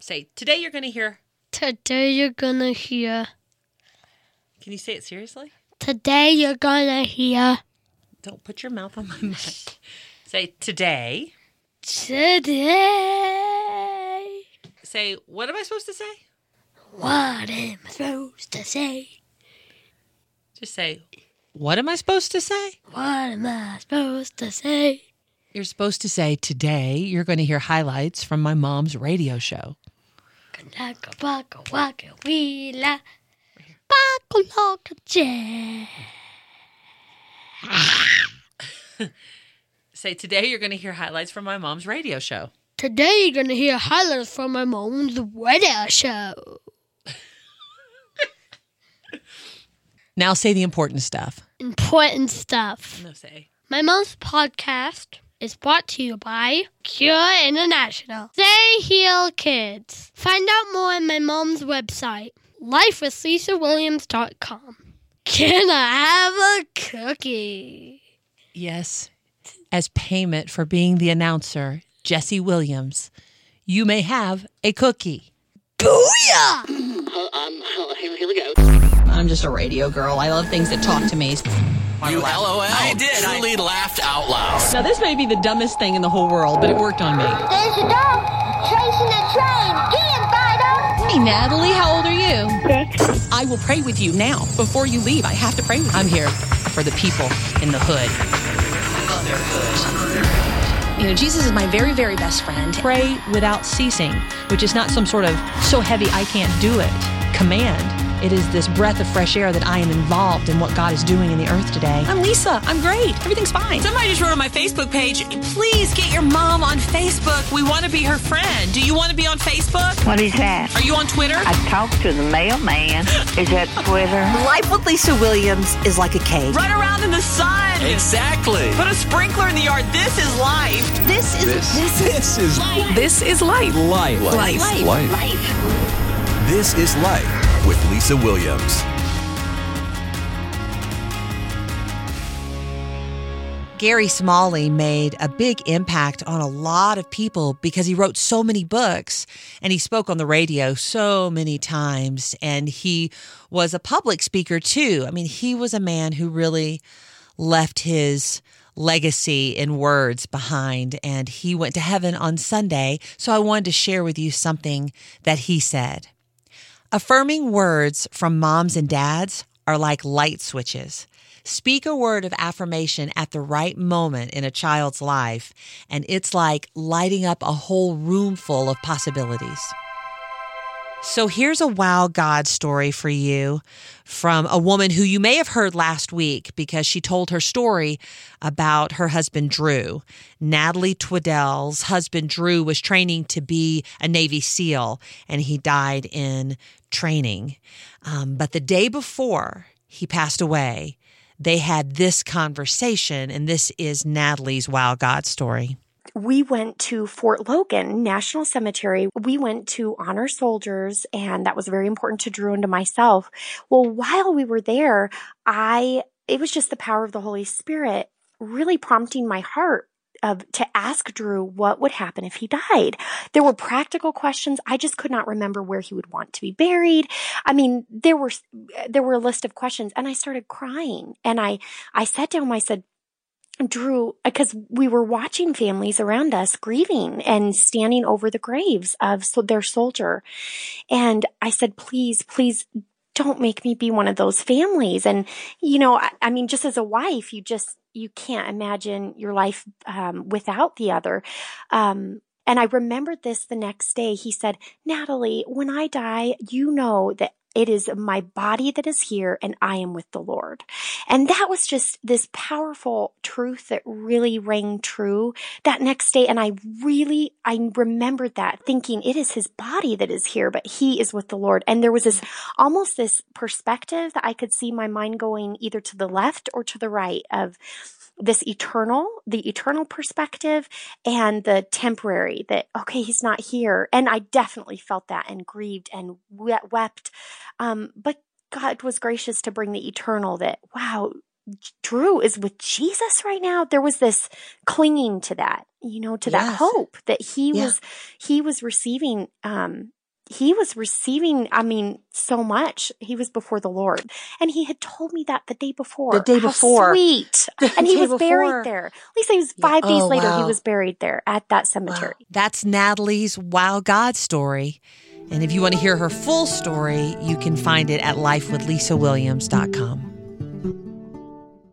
Say, today you're going to hear. Today you're gonna hear. Can you say it seriously? Today you're gonna hear. Don't put your mouth on my mic. Say, today. Today. Say, what am I supposed to say? What am I supposed to say? Just say, what am I supposed to say? What am I supposed to say? You're supposed to say, today you're going to hear highlights from my mom's radio show. Kanaka baka waka wheela. Baka laka. Say, today you're going to hear highlights from my mom's radio show. Today you're gonna hear highlights from my mom's radio show. Now say the important stuff. Important stuff. No, say. My mom's podcast is brought to you by Cure International. They heal kids. Find out more on my mom's website, lifewithlisawilliams.com. Can I have a cookie? Yes, as payment for being the announcer, Jesse Williams, you may have a cookie. Booyah! I'm just a radio girl. I love things that talk to me. You LOL. I did. I truly laughed out loud. Now, this may be the dumbest thing in the whole world, but it worked on me. There's a dog chasing a train. Get him, Fido. Hey, Natalie, how old are you? Six. I will pray with you now. Before you leave, I have to pray with you. I'm here for the people in the hood. You know, Jesus is my very, very best friend. Pray without ceasing, which is not some sort of so heavy I can't do it command. It is this breath of fresh air that I am involved in what God is doing in the earth today. I'm Lisa. I'm great. Everything's fine. Somebody just wrote on my Facebook page, please get your mom on Facebook. We want to be her friend. Do you want to be on Facebook? What is that? Are you on Twitter? I talked to the mailman. Is that Twitter? Life with Lisa Williams is like a cake. Run around in the sun. Exactly. Put a sprinkler in the yard. This is life. This is This, this, this is This is life. life. Life. Life. This is life with Lisa Williams. Gary Smalley made a big impact on a lot of people because he wrote so many books and he spoke on the radio so many times and he was a public speaker too. I mean, he was a man who really left his legacy in words behind and he went to heaven on Sunday. So I wanted to share with you something that he said. Affirming words from moms and dads are like light switches. Speak a word of affirmation at the right moment in a child's life, and it's like lighting up a whole room full of possibilities. So here's a wow God story for you from a woman who you may have heard last week because she told her story about her husband Drew. Natalie Twiddell's husband Drew was training to be a Navy SEAL and he died in training. Um, but the day before he passed away, they had this conversation, and this is Natalie's Wow God story we went to Fort Logan National Cemetery. We went to honor soldiers, and that was very important to Drew and to myself. Well, while we were there, I, it was just the power of the Holy Spirit really prompting my heart of to ask Drew what would happen if he died. There were practical questions. I just could not remember where he would want to be buried. I mean, there were there were a list of questions and I started crying. And I I sat down I said, Drew, because we were watching families around us grieving and standing over the graves of so their soldier. And I said, please, please don't make me be one of those families. And, you know, I, I mean, just as a wife, you just, you can't imagine your life um, without the other. Um, and I remembered this the next day. He said, Natalie, when I die, you know that it is my body that is here and I am with the Lord. And that was just this powerful truth that really rang true that next day. And I really, I remembered that thinking it is his body that is here, but he is with the Lord. And there was this almost this perspective that I could see my mind going either to the left or to the right of this eternal, the eternal perspective and the temporary that, okay, he's not here. And I definitely felt that and grieved and wept. Um, but God was gracious to bring the eternal that, wow, Drew is with Jesus right now. There was this clinging to that, you know, to yes. that hope that he yeah. was, he was receiving, um, he was receiving, I mean, so much. He was before the Lord. And he had told me that the day before. The day before. Sweet. and he was before. buried there. At least he was five yeah. days oh, later, wow. he was buried there at that cemetery. Wow. That's Natalie's Wow God story. And if you want to hear her full story, you can find it at lifewithlisawilliams.com.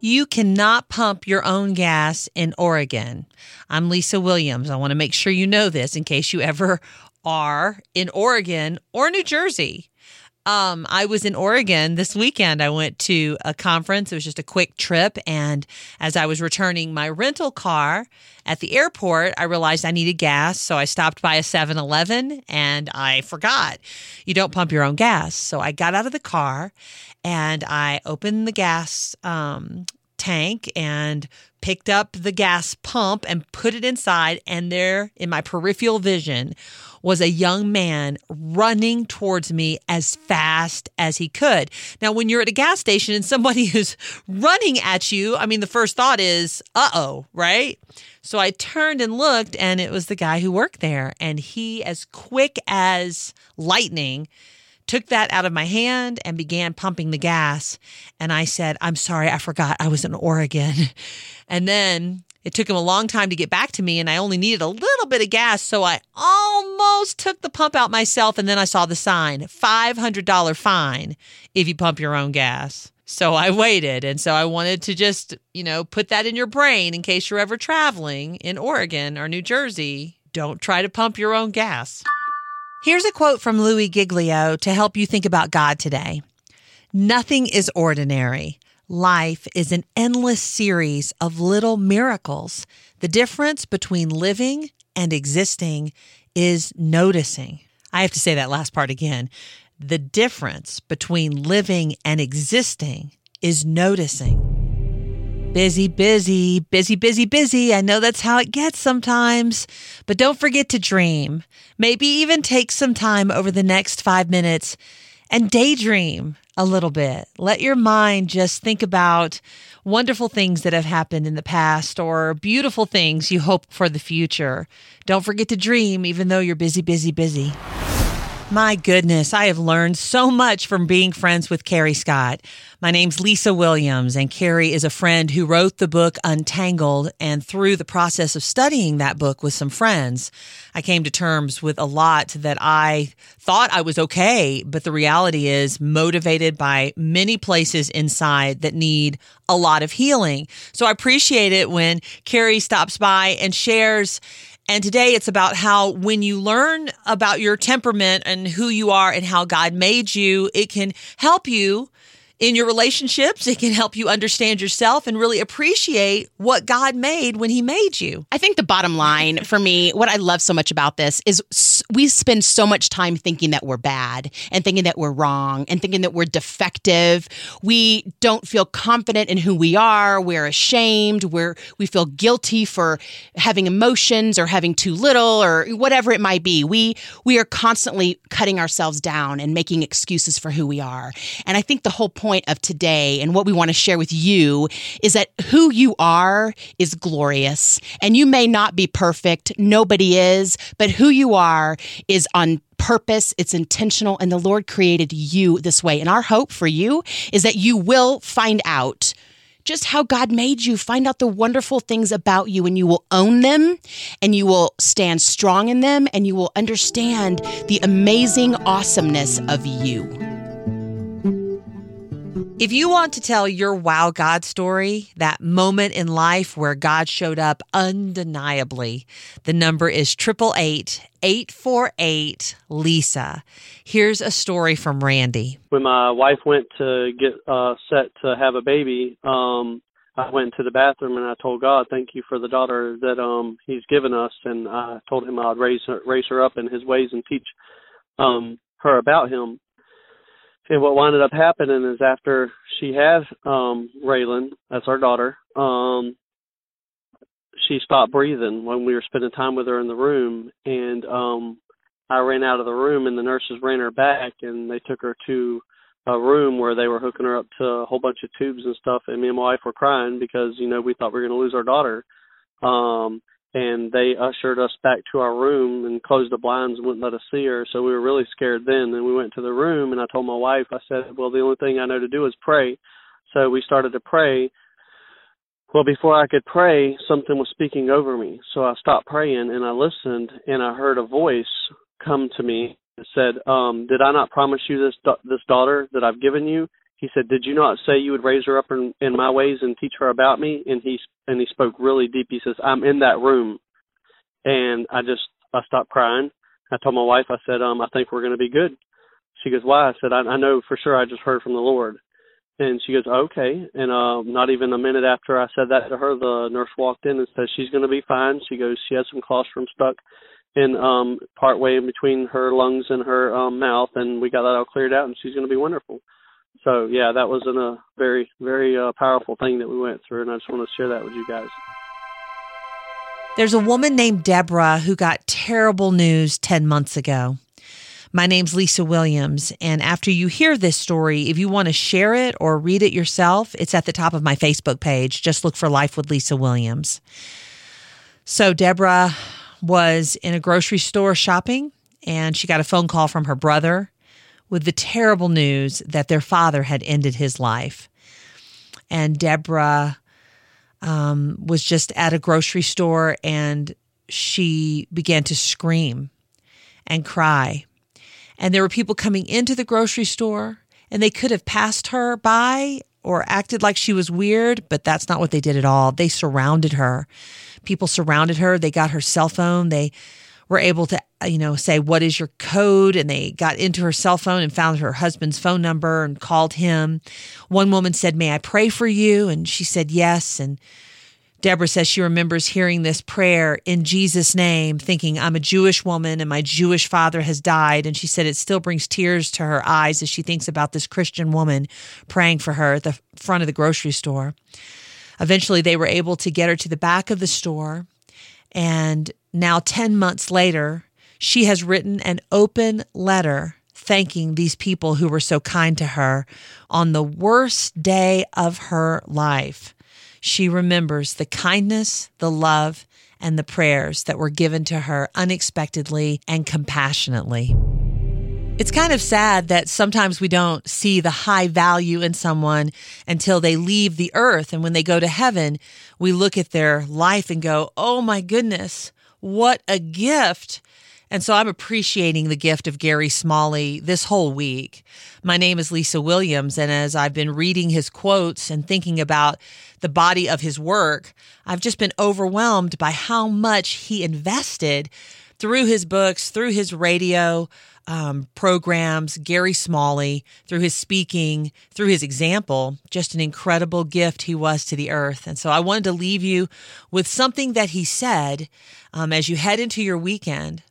You cannot pump your own gas in Oregon. I'm Lisa Williams. I want to make sure you know this in case you ever are in Oregon or New Jersey. Um, I was in Oregon this weekend. I went to a conference. It was just a quick trip. And as I was returning my rental car at the airport, I realized I needed gas. So I stopped by a 7 Eleven and I forgot you don't pump your own gas. So I got out of the car and I opened the gas um, tank and picked up the gas pump and put it inside. And there in my peripheral vision was a young man running towards me as fast as he could. Now, when you're at a gas station and somebody is running at you, I mean, the first thought is, uh oh, right? So I turned and looked, and it was the guy who worked there. And he, as quick as lightning, took that out of my hand and began pumping the gas. And I said, I'm sorry, I forgot I was in Oregon. And then it took him a long time to get back to me, and I only needed a little bit of gas. So I almost took the pump out myself. And then I saw the sign $500 fine if you pump your own gas. So I waited. And so I wanted to just, you know, put that in your brain in case you're ever traveling in Oregon or New Jersey. Don't try to pump your own gas. Here's a quote from Louie Giglio to help you think about God today. Nothing is ordinary. Life is an endless series of little miracles. The difference between living and existing is noticing. I have to say that last part again. The difference between living and existing is noticing. Busy, busy, busy, busy, busy. I know that's how it gets sometimes, but don't forget to dream. Maybe even take some time over the next five minutes and daydream a little bit. Let your mind just think about wonderful things that have happened in the past or beautiful things you hope for the future. Don't forget to dream, even though you're busy, busy, busy. My goodness, I have learned so much from being friends with Carrie Scott. My name's Lisa Williams, and Carrie is a friend who wrote the book Untangled. And through the process of studying that book with some friends, I came to terms with a lot that I thought I was okay, but the reality is motivated by many places inside that need a lot of healing. So I appreciate it when Carrie stops by and shares and today it's about how when you learn about your temperament and who you are and how God made you, it can help you in your relationships. It can help you understand yourself and really appreciate what God made when He made you. I think the bottom line for me, what I love so much about this is we spend so much time thinking that we're bad and thinking that we're wrong and thinking that we're defective. We don't feel confident in who we are. We're ashamed. We're, we feel guilty for having emotions or having too little or whatever it might be. We, we are constantly cutting ourselves down and making excuses for who we are. And I think the whole point point of today and what we want to share with you is that who you are is glorious. And you may not be perfect, nobody is, but who you are is on purpose, it's intentional, and the Lord created you this way. And our hope for you is that you will find out just how God made you. Find out the wonderful things about you, and you will own them, and you will stand strong in them, and you will understand the amazing awesomeness of you. If you want to tell your wow God story, that moment in life where God showed up undeniably, the number is 888 848 Lisa. Here's a story from Randy. When my wife went to get uh, set to have a baby, um, I went to the bathroom and I told God, "Thank you for the daughter that um He's given us," and I told Him I'd raise her, raise her up in His ways and teach um her about Him and what wound up happening is after she had um Raylan, that's our daughter, um she stopped breathing when we were spending time with her in the room. And um I ran out of the room and the nurses ran her back and they took her to a room where they were hooking her up to a whole bunch of tubes and stuff. And me and my wife were crying because you know we thought we were going to lose our daughter. Um and they ushered us back to our room and closed the blinds and wouldn't let us see her. So we were really scared then. And we went to the room and i told my wife i said well the only thing i know to do is pray. So we started to pray. Well before i could pray something was speaking over me. So i stopped praying and i listened and i heard a voice come to me and said, um, "Did I not promise you this this daughter that I've given you?" He said, "Did you not say you would raise her up in, in my ways and teach her about me?" And he and he spoke really deep. He says, "I'm in that room," and I just I stopped crying. I told my wife, I said, um, "I think we're going to be good." She goes, "Why?" I said, I, "I know for sure. I just heard from the Lord." And she goes, "Okay." And uh, not even a minute after I said that to her, the nurse walked in and said, "She's going to be fine." She goes, "She has some colostrum stuck." in um part way in between her lungs and her um mouth and we got that all cleared out and she's going to be wonderful so yeah that was a uh, very very uh, powerful thing that we went through and i just want to share that with you guys there's a woman named deborah who got terrible news 10 months ago my name's Lisa Williams. And after you hear this story, if you want to share it or read it yourself, it's at the top of my Facebook page. Just look for Life with Lisa Williams. So, Deborah, was in a grocery store shopping and she got a phone call from her brother with the terrible news that their father had ended his life. And Deborah um, was just at a grocery store and she began to scream and cry. And there were people coming into the grocery store and they could have passed her by or acted like she was weird, but that's not what they did at all. They surrounded her people surrounded her. They got her cell phone. They were able to, uh, you know, say, What is your code? And they got into her cell phone and found her husband's phone number and called him. One woman said, May I pray for you? And she said, Yes. And Deborah says she remembers hearing this prayer in Jesus' name, thinking, I'm a Jewish woman and my Jewish father has died. And she said it still brings tears to her eyes as she thinks about this Christian woman praying for her at the front of the grocery store. Eventually, they were able to get her to the back of the store. And now, 10 months later, she has written an open letter thanking these people who were so kind to her on the worst day of her life. She remembers the kindness, the love, and the prayers that were given to her unexpectedly and compassionately. It's kind of sad that sometimes we don't see the high value in someone until they leave the earth. And when they go to heaven, we look at their life and go, oh my goodness, what a gift. And so I'm appreciating the gift of Gary Smalley this whole week. My name is Lisa Williams. And as I've been reading his quotes and thinking about the body of his work, I've just been overwhelmed by how much he invested through his books, through his radio um, programs, Gary Smalley, through his speaking, through his example, just an incredible gift he was to the earth. And so I wanted to leave you with something that he said um, as you head into your weekend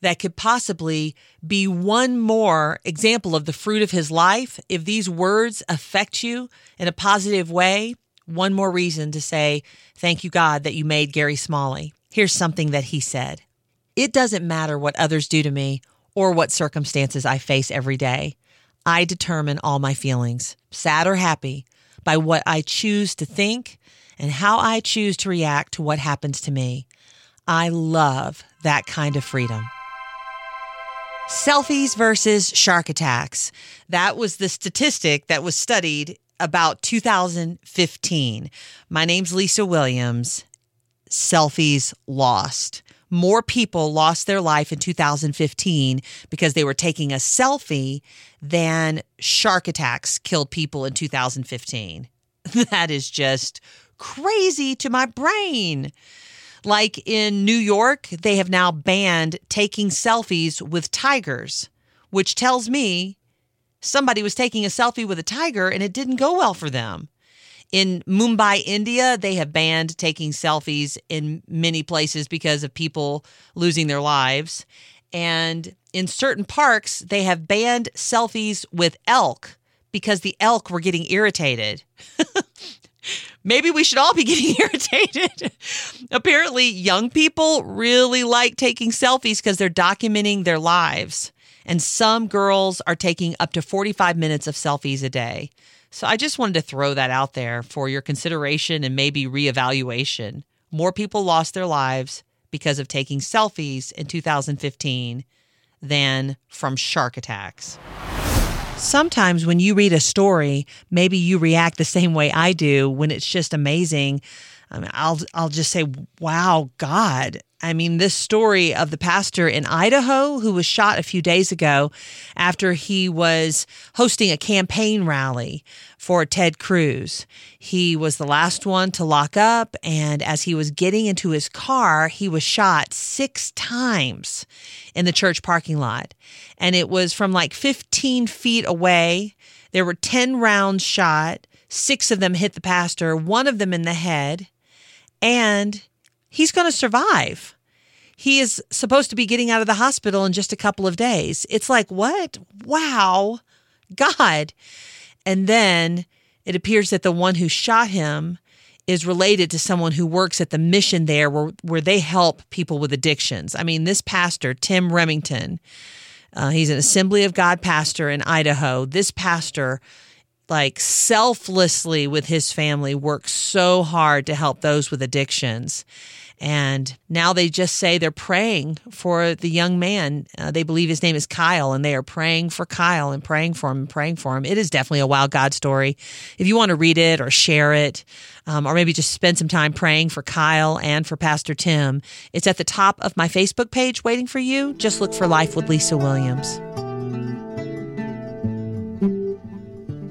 that could possibly be one more example of the fruit of his life. If these words affect you in a positive way, one more reason to say, Thank you, God, that you made Gary Smalley. Here's something that he said It doesn't matter what others do to me or what circumstances I face every day. I determine all my feelings, sad or happy, by what I choose to think and how I choose to react to what happens to me. I love that kind of freedom. Selfies versus shark attacks. That was the statistic that was studied about 2015. My name's Lisa Williams. Selfies lost more people lost their life in 2015 because they were taking a selfie than shark attacks killed people in 2015. That is just crazy to my brain. Like in New York, they have now banned taking selfies with tigers, which tells me somebody was taking a selfie with a tiger and it didn't go well for them. In Mumbai, India, they have banned taking selfies in many places because of people losing their lives. And in certain parks, they have banned selfies with elk because the elk were getting irritated. Maybe we should all be getting irritated. Apparently, young people really like taking selfies because they're documenting their lives. And some girls are taking up to 45 minutes of selfies a day. So I just wanted to throw that out there for your consideration and maybe reevaluation. More people lost their lives because of taking selfies in 2015 than from shark attacks. Sometimes when you read a story, maybe you react the same way I do when it's just amazing. I mean, I'll I'll just say, "Wow, God, I mean, this story of the pastor in Idaho who was shot a few days ago after he was hosting a campaign rally for Ted Cruz. He was the last one to lock up, and as he was getting into his car, he was shot six times in the church parking lot. And it was from like 15 feet away. There were 10 rounds shot, six of them hit the pastor, one of them in the head, and he's going to survive. He is supposed to be getting out of the hospital in just a couple of days. It's like, what? Wow, God. And then it appears that the one who shot him is related to someone who works at the mission there where, where they help people with addictions. I mean, this pastor, Tim Remington, uh, he's an Assembly of God pastor in Idaho. This pastor like selflessly with his family works so hard to help those with addictions. And now they just say they're praying for the young man. Uh, they believe his name is Kyle, and they are praying for Kyle and praying for him and praying for him. It is definitely a wow God story. If you want to read it or share it, um, or maybe just spend some time praying for Kyle and for Pastor Tim, it's at the top of my Facebook page waiting for you. Just look for Life with Lisa Williams.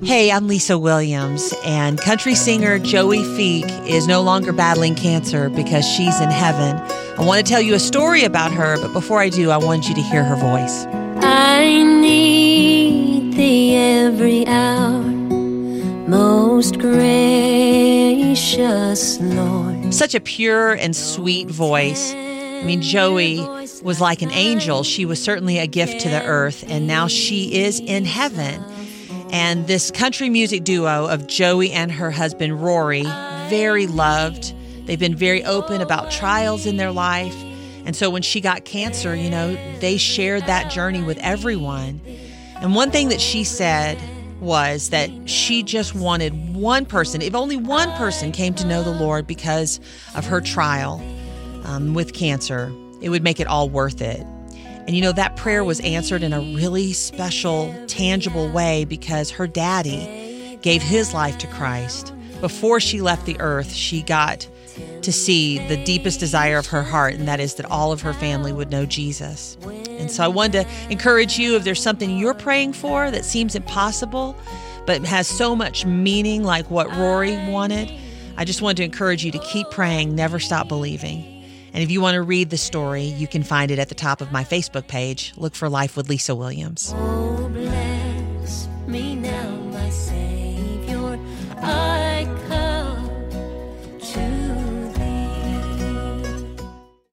Hey, I'm Lisa Williams, and country singer Joey Feek is no longer battling cancer because she's in heaven. I want to tell you a story about her, but before I do, I want you to hear her voice. I need thee every hour, most gracious Lord. Such a pure and sweet voice. I mean, Joey was like an angel. She was certainly a gift to the earth, and now she is in heaven. And this country music duo of Joey and her husband Rory, very loved. They've been very open about trials in their life. And so when she got cancer, you know, they shared that journey with everyone. And one thing that she said was that she just wanted one person, if only one person came to know the Lord because of her trial um, with cancer, it would make it all worth it. And you know, that prayer was answered in a really special, tangible way because her daddy gave his life to Christ. Before she left the earth, she got to see the deepest desire of her heart, and that is that all of her family would know Jesus. And so I wanted to encourage you if there's something you're praying for that seems impossible, but has so much meaning, like what Rory wanted, I just wanted to encourage you to keep praying, never stop believing. And if you want to read the story, you can find it at the top of my Facebook page. Look for Life with Lisa Williams.